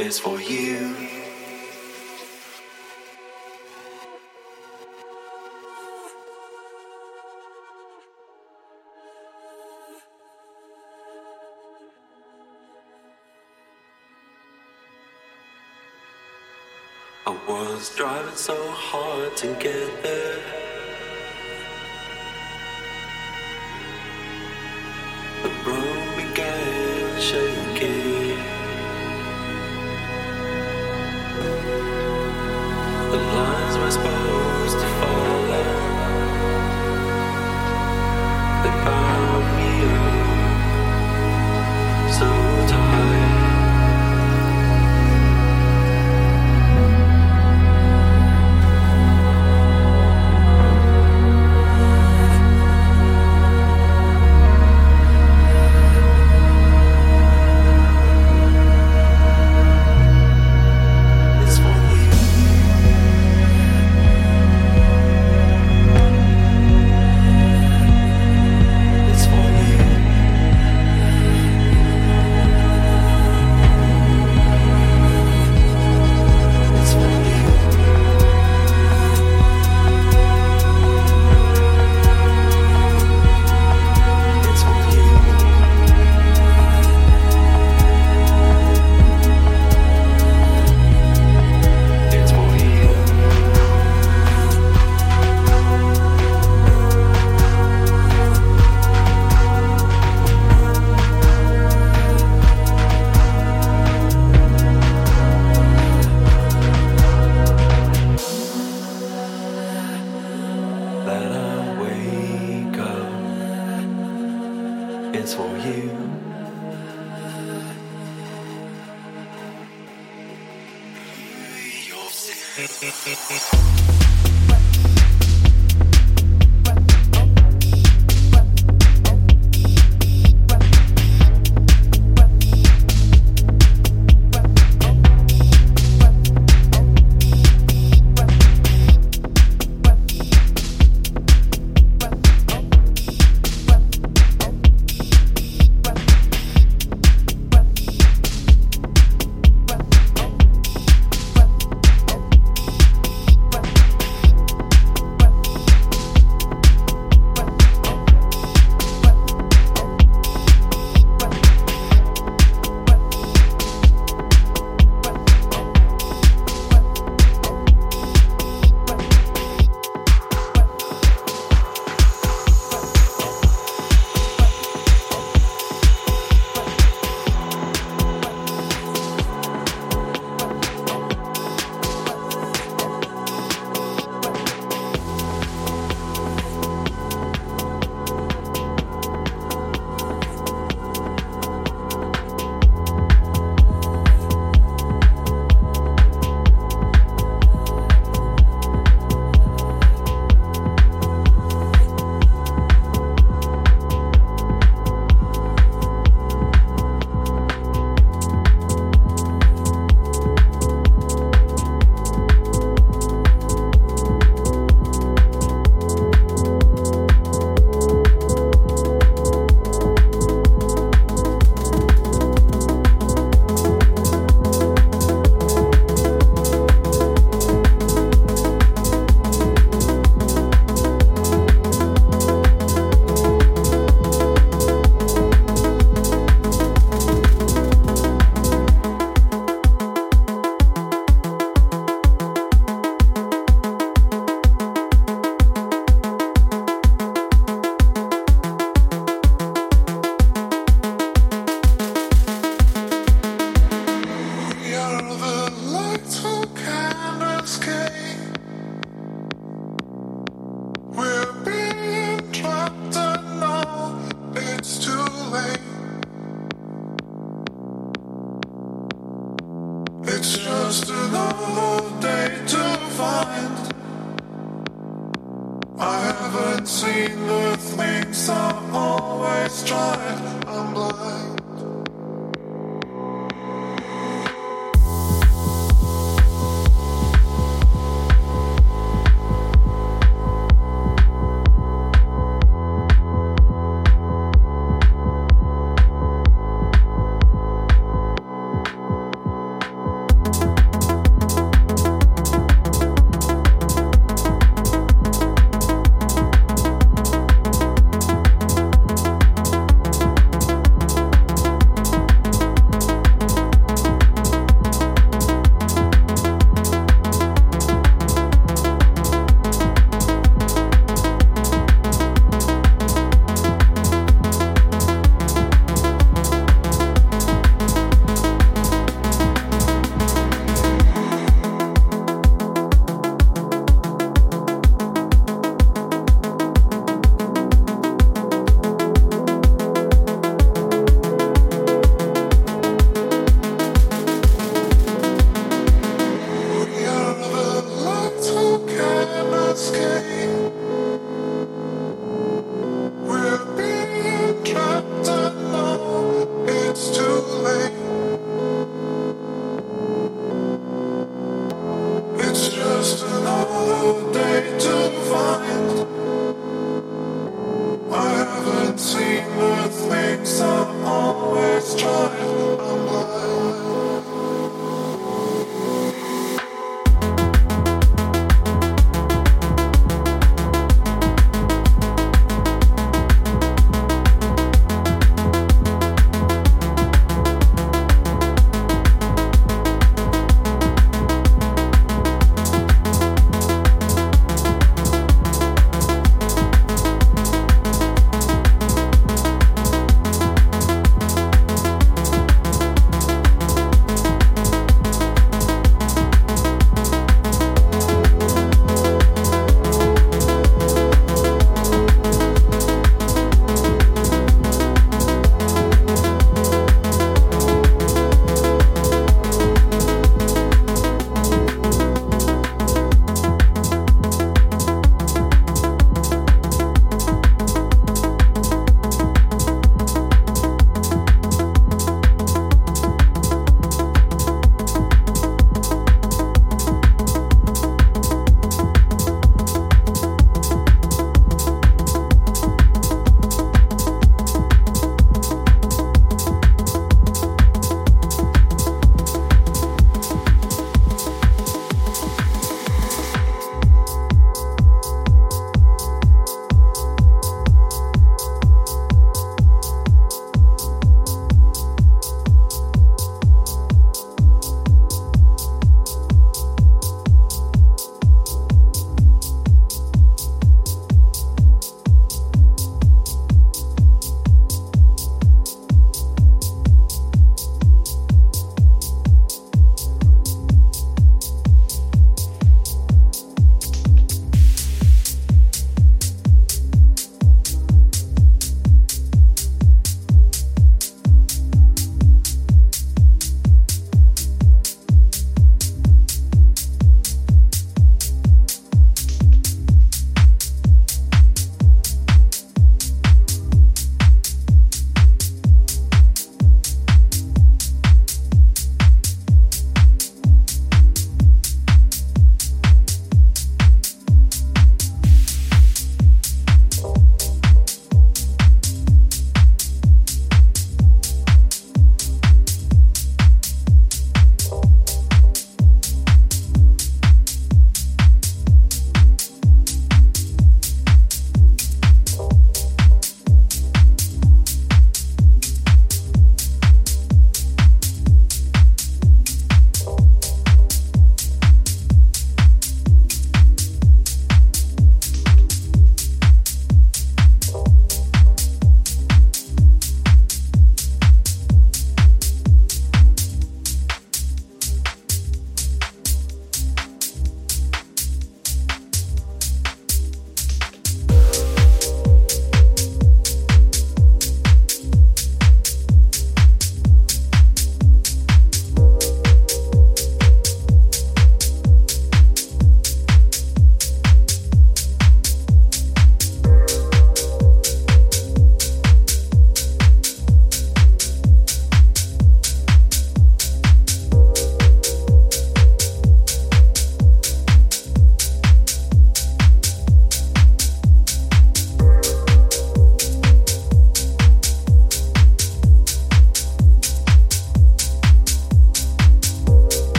is for you. I was driving so hard to get there. exposed.